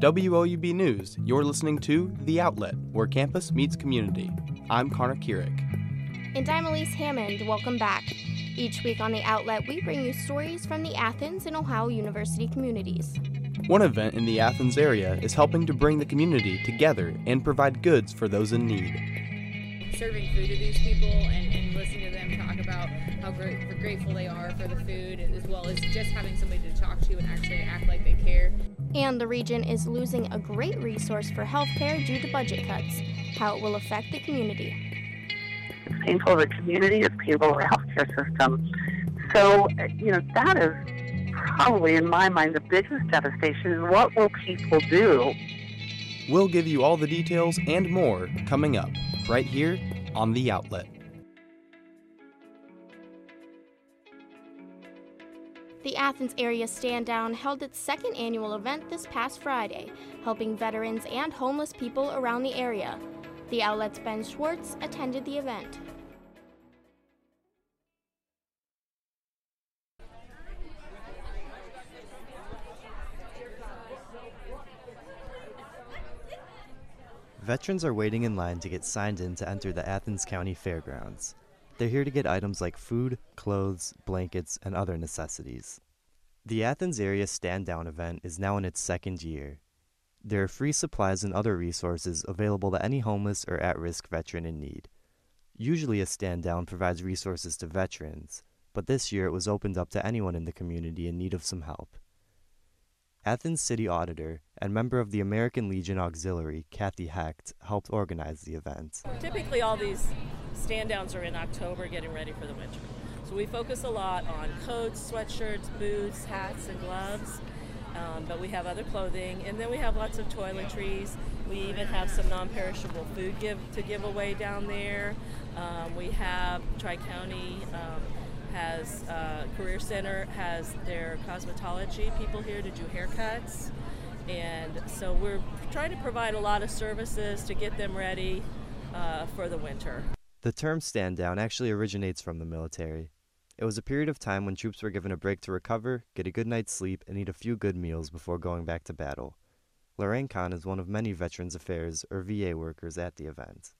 From WOUB News, you're listening to The Outlet, where campus meets community. I'm Connor Keurig. And I'm Elise Hammond. Welcome back. Each week on The Outlet, we bring you stories from the Athens and Ohio University communities. One event in the Athens area is helping to bring the community together and provide goods for those in need. Serving food to these people and, and listening to them talk about how great, grateful they are for the food, as well as just having somebody to talk to and actually act like they care. And the region is losing a great resource for healthcare due to budget cuts, how it will affect the community. It's painful to the community, it's painful to the healthcare system. So, you know, that is probably, in my mind, the biggest devastation is what will people do? We'll give you all the details and more coming up right here on The Outlet. The Athens Area Stand Down held its second annual event this past Friday, helping veterans and homeless people around the area. The Outlet's Ben Schwartz attended the event. Veterans are waiting in line to get signed in to enter the Athens County Fairgrounds. They're here to get items like food, clothes, blankets, and other necessities. The Athens Area Stand Down event is now in its second year. There are free supplies and other resources available to any homeless or at risk veteran in need. Usually, a stand down provides resources to veterans, but this year it was opened up to anyone in the community in need of some help. Athens City Auditor and member of the American Legion Auxiliary, Kathy Hecht, helped organize the event. Typically, all these stand downs are in October getting ready for the winter. So we focus a lot on coats, sweatshirts, boots, hats, and gloves. Um, but we have other clothing, and then we have lots of toiletries. We even have some non-perishable food give to give away down there. Um, we have Tri County um, has uh, Career Center has their cosmetology people here to do haircuts, and so we're trying to provide a lot of services to get them ready uh, for the winter. The term stand down actually originates from the military. It was a period of time when troops were given a break to recover, get a good night's sleep, and eat a few good meals before going back to battle. Lorraine Kahn is one of many Veterans Affairs or VA workers at the event.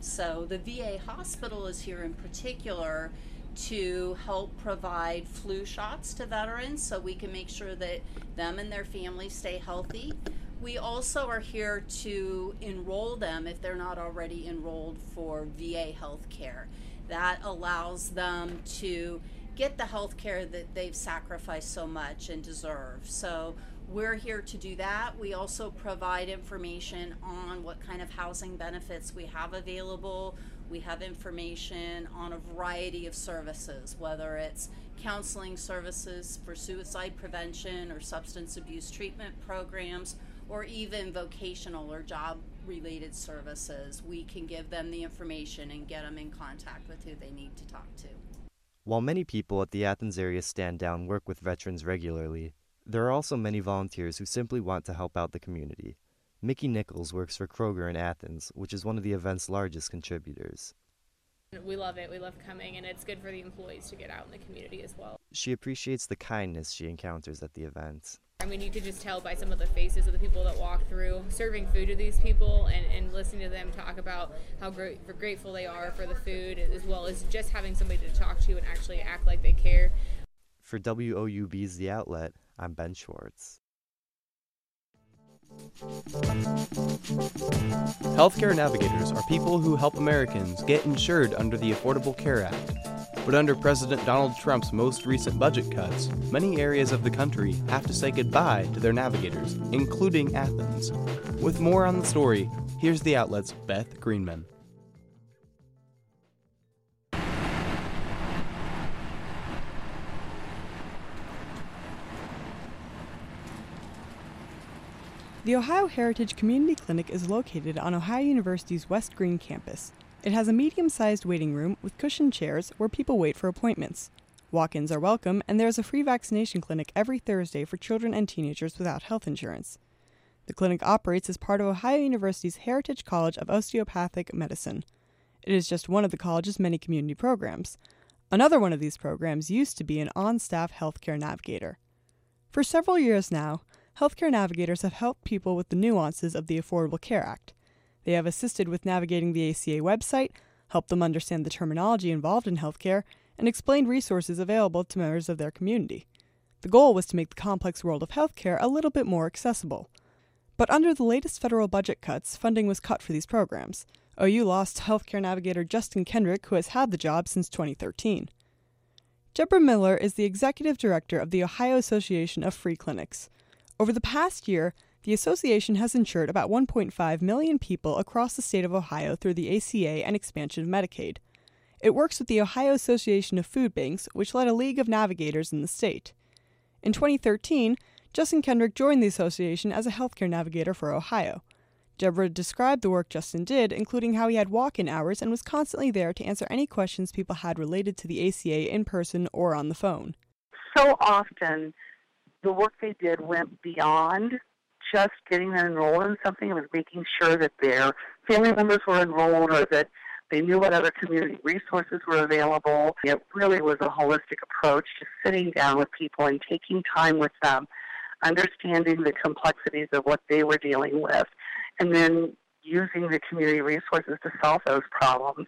So, the VA hospital is here in particular to help provide flu shots to veterans so we can make sure that them and their families stay healthy. We also are here to enroll them if they're not already enrolled for VA health care. That allows them to get the health care that they've sacrificed so much and deserve. So we're here to do that. We also provide information on what kind of housing benefits we have available. We have information on a variety of services, whether it's counseling services for suicide prevention or substance abuse treatment programs, or even vocational or job related services. We can give them the information and get them in contact with who they need to talk to. While many people at the Athens area stand down work with veterans regularly, there are also many volunteers who simply want to help out the community. Mickey Nichols works for Kroger in Athens, which is one of the event's largest contributors. We love it. We love coming, and it's good for the employees to get out in the community as well. She appreciates the kindness she encounters at the event. I mean, you could just tell by some of the faces of the people that walk through, serving food to these people and, and listening to them talk about how great, grateful they are for the food, as well as just having somebody to talk to and actually act like they care. For WOUB's The Outlet, I'm Ben Schwartz. Healthcare navigators are people who help Americans get insured under the Affordable Care Act. But under President Donald Trump's most recent budget cuts, many areas of the country have to say goodbye to their navigators, including Athens. With more on the story, here's the outlet's Beth Greenman. The Ohio Heritage Community Clinic is located on Ohio University's West Green campus. It has a medium sized waiting room with cushioned chairs where people wait for appointments. Walk ins are welcome, and there is a free vaccination clinic every Thursday for children and teenagers without health insurance. The clinic operates as part of Ohio University's Heritage College of Osteopathic Medicine. It is just one of the college's many community programs. Another one of these programs used to be an on staff healthcare navigator. For several years now, healthcare navigators have helped people with the nuances of the Affordable Care Act. They have assisted with navigating the ACA website, helped them understand the terminology involved in healthcare, and explained resources available to members of their community. The goal was to make the complex world of healthcare a little bit more accessible. But under the latest federal budget cuts, funding was cut for these programs. OU lost healthcare navigator Justin Kendrick, who has had the job since 2013. Deborah Miller is the executive director of the Ohio Association of Free Clinics. Over the past year, the association has insured about 1.5 million people across the state of Ohio through the ACA and expansion of Medicaid. It works with the Ohio Association of Food Banks, which led a league of navigators in the state. In 2013, Justin Kendrick joined the association as a healthcare navigator for Ohio. Deborah described the work Justin did, including how he had walk in hours and was constantly there to answer any questions people had related to the ACA in person or on the phone. So often, the work they did went beyond just getting them enrolled in something. It was making sure that their family members were enrolled or that they knew what other community resources were available. It really was a holistic approach to sitting down with people and taking time with them, understanding the complexities of what they were dealing with, and then using the community resources to solve those problems.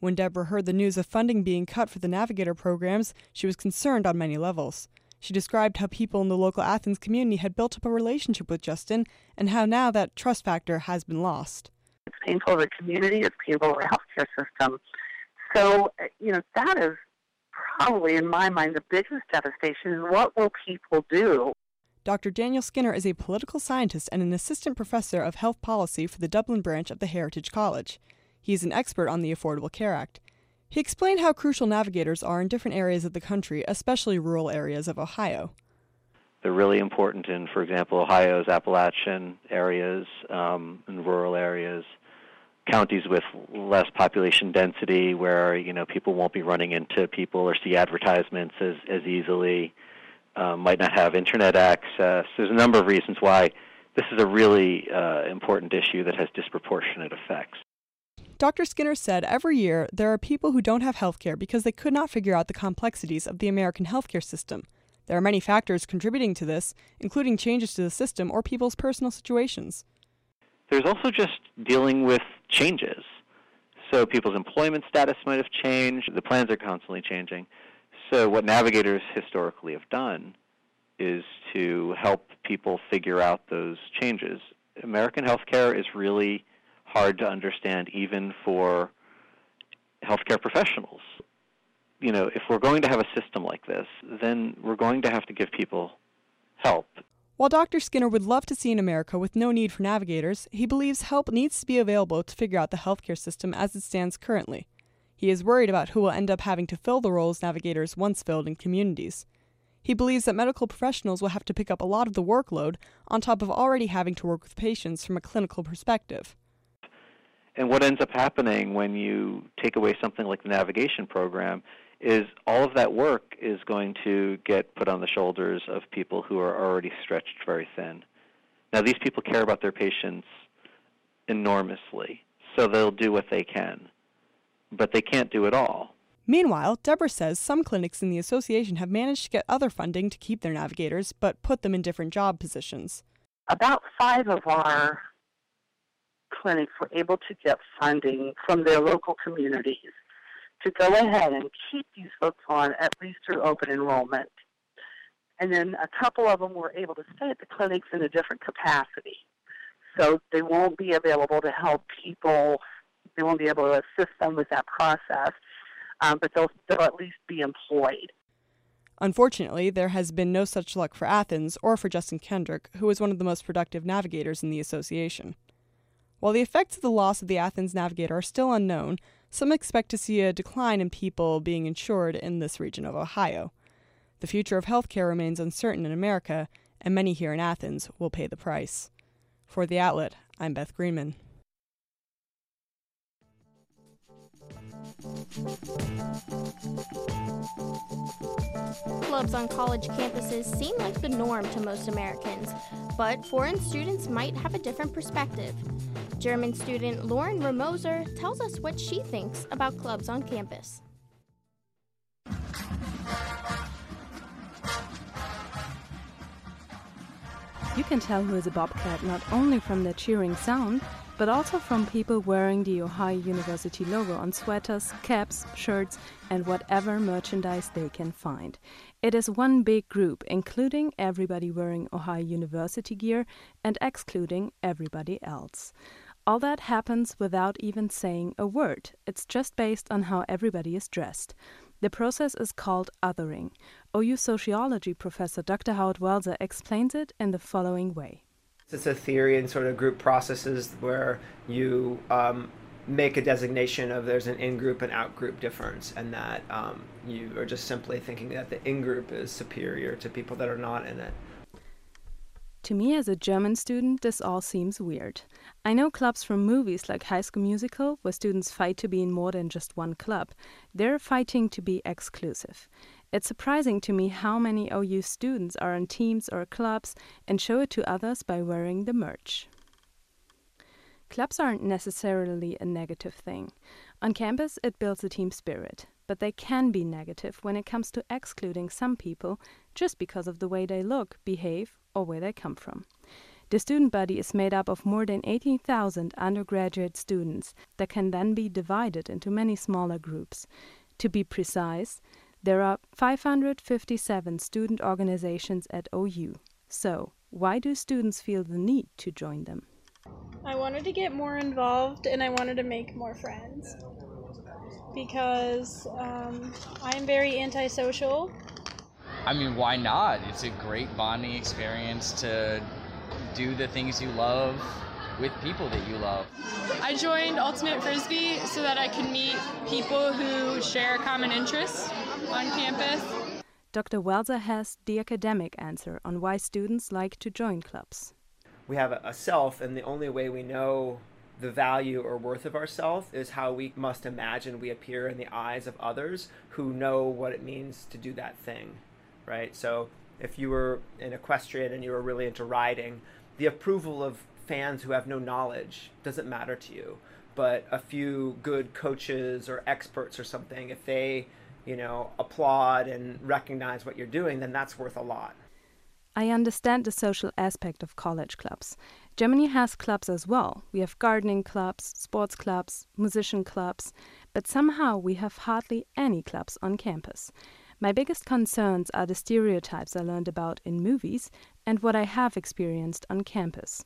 When Deborah heard the news of funding being cut for the Navigator programs, she was concerned on many levels. She described how people in the local Athens community had built up a relationship with Justin and how now that trust factor has been lost. It's painful to the community, it's painful to the healthcare system. So, you know, that is probably, in my mind, the biggest devastation what will people do? Dr. Daniel Skinner is a political scientist and an assistant professor of health policy for the Dublin branch of the Heritage College. He is an expert on the Affordable Care Act. He explained how crucial navigators are in different areas of the country, especially rural areas of Ohio. They're really important in, for example, Ohio's Appalachian areas um, and rural areas, counties with less population density, where you know people won't be running into people or see advertisements as as easily, um, might not have internet access. There's a number of reasons why this is a really uh, important issue that has disproportionate effects. Dr. Skinner said every year there are people who don't have health care because they could not figure out the complexities of the American healthcare system. There are many factors contributing to this, including changes to the system or people's personal situations. There's also just dealing with changes. So people's employment status might have changed, the plans are constantly changing. So what navigators historically have done is to help people figure out those changes. American healthcare is really hard to understand even for healthcare professionals. You know, if we're going to have a system like this, then we're going to have to give people help. While Dr. Skinner would love to see an America with no need for navigators, he believes help needs to be available to figure out the healthcare system as it stands currently. He is worried about who will end up having to fill the roles navigators once filled in communities. He believes that medical professionals will have to pick up a lot of the workload on top of already having to work with patients from a clinical perspective. And what ends up happening when you take away something like the navigation program is all of that work is going to get put on the shoulders of people who are already stretched very thin. Now, these people care about their patients enormously, so they'll do what they can, but they can't do it all. Meanwhile, Deborah says some clinics in the association have managed to get other funding to keep their navigators, but put them in different job positions. About five of our clinics were able to get funding from their local communities to go ahead and keep these folks on at least through open enrollment. And then a couple of them were able to stay at the clinics in a different capacity. So they won't be available to help people, they won't be able to assist them with that process, um, but they'll, they'll at least be employed. Unfortunately, there has been no such luck for Athens or for Justin Kendrick, who was one of the most productive navigators in the association. While the effects of the loss of the Athens Navigator are still unknown, some expect to see a decline in people being insured in this region of Ohio. The future of healthcare remains uncertain in America, and many here in Athens will pay the price. For The Outlet, I'm Beth Greenman. Clubs on college campuses seem like the norm to most Americans, but foreign students might have a different perspective. German student Lauren Remoser tells us what she thinks about clubs on campus. You can tell who is a Bobcat not only from their cheering sound, but also from people wearing the Ohio University logo on sweaters, caps, shirts, and whatever merchandise they can find. It is one big group, including everybody wearing Ohio University gear and excluding everybody else. All that happens without even saying a word. It's just based on how everybody is dressed. The process is called othering. OU sociology professor Dr. Howard Welser explains it in the following way. It's a theory in sort of group processes where you um, make a designation of there's an in-group and out-group difference, and that um, you are just simply thinking that the in-group is superior to people that are not in it. To me, as a German student, this all seems weird. I know clubs from movies like High School Musical, where students fight to be in more than just one club. They're fighting to be exclusive. It's surprising to me how many OU students are on teams or clubs and show it to others by wearing the merch. Clubs aren't necessarily a negative thing. On campus, it builds a team spirit, but they can be negative when it comes to excluding some people just because of the way they look, behave, or where they come from. The student body is made up of more than 18,000 undergraduate students that can then be divided into many smaller groups. To be precise, there are 557 student organizations at OU. So, why do students feel the need to join them? I wanted to get more involved and I wanted to make more friends because um, I am very antisocial. I mean, why not? It's a great bonding experience to do the things you love with people that you love. I joined Ultimate Frisbee so that I could meet people who share common interests on campus. Dr. Welser has the academic answer on why students like to join clubs. We have a self, and the only way we know the value or worth of ourself is how we must imagine we appear in the eyes of others who know what it means to do that thing, right? So if you were an equestrian and you were really into riding, the approval of fans who have no knowledge doesn't matter to you. But a few good coaches or experts or something, if they, you know, applaud and recognize what you're doing, then that's worth a lot. I understand the social aspect of college clubs. Germany has clubs as well. We have gardening clubs, sports clubs, musician clubs, but somehow we have hardly any clubs on campus. My biggest concerns are the stereotypes I learned about in movies and what I have experienced on campus.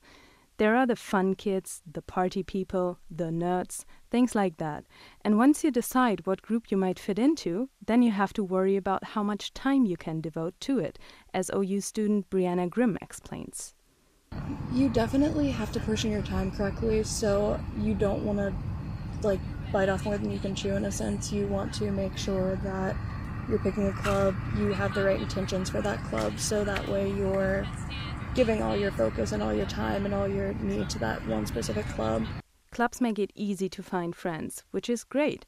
There are the fun kids, the party people, the nerds, things like that. And once you decide what group you might fit into, then you have to worry about how much time you can devote to it, as OU student Brianna Grimm explains. You definitely have to portion your time correctly, so you don't want to like bite off more than you can chew in a sense. You want to make sure that you're picking a club, you have the right intentions for that club, so that way you're giving all your focus and all your time and all your need to that one specific club. Clubs make it easy to find friends, which is great.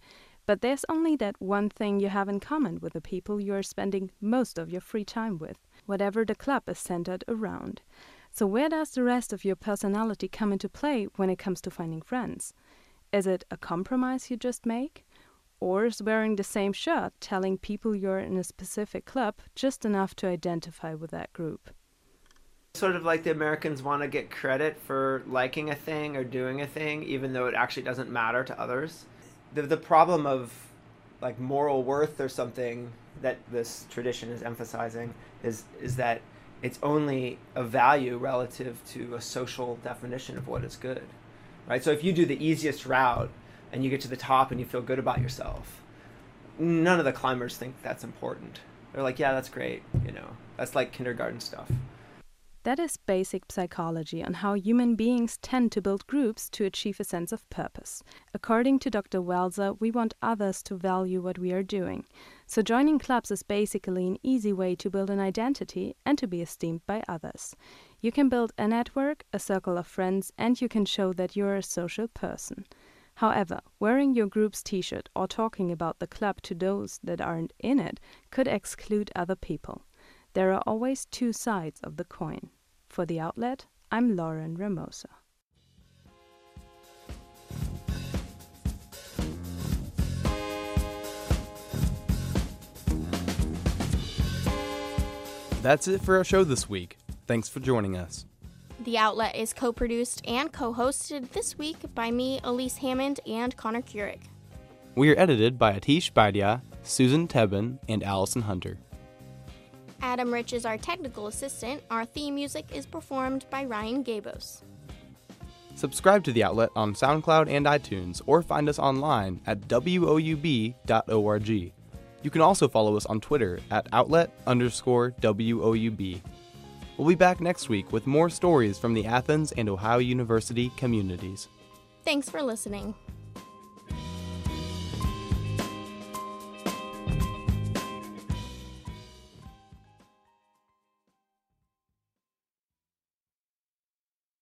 But there's only that one thing you have in common with the people you are spending most of your free time with, whatever the club is centered around. So, where does the rest of your personality come into play when it comes to finding friends? Is it a compromise you just make? Or is wearing the same shirt telling people you're in a specific club just enough to identify with that group? Sort of like the Americans want to get credit for liking a thing or doing a thing, even though it actually doesn't matter to others. The, the problem of like moral worth or something that this tradition is emphasizing is is that it's only a value relative to a social definition of what is good right so if you do the easiest route and you get to the top and you feel good about yourself. None of the climbers think that's important. They're like, yeah, that's great, you know. That's like kindergarten stuff. That is basic psychology on how human beings tend to build groups to achieve a sense of purpose. According to Dr. Welser, we want others to value what we are doing. So joining clubs is basically an easy way to build an identity and to be esteemed by others. You can build a network, a circle of friends, and you can show that you're a social person. However, wearing your group's t shirt or talking about the club to those that aren't in it could exclude other people. There are always two sides of the coin. For the outlet, I'm Lauren Ramosa. That's it for our show this week. Thanks for joining us. The Outlet is co produced and co hosted this week by me, Elise Hammond, and Connor Keurig. We are edited by Atish Baidia, Susan Tebben, and Allison Hunter. Adam Rich is our technical assistant. Our theme music is performed by Ryan Gabos. Subscribe to the outlet on SoundCloud and iTunes, or find us online at woub.org. You can also follow us on Twitter at outlet underscore WOUB. We'll be back next week with more stories from the Athens and Ohio University communities. Thanks for listening.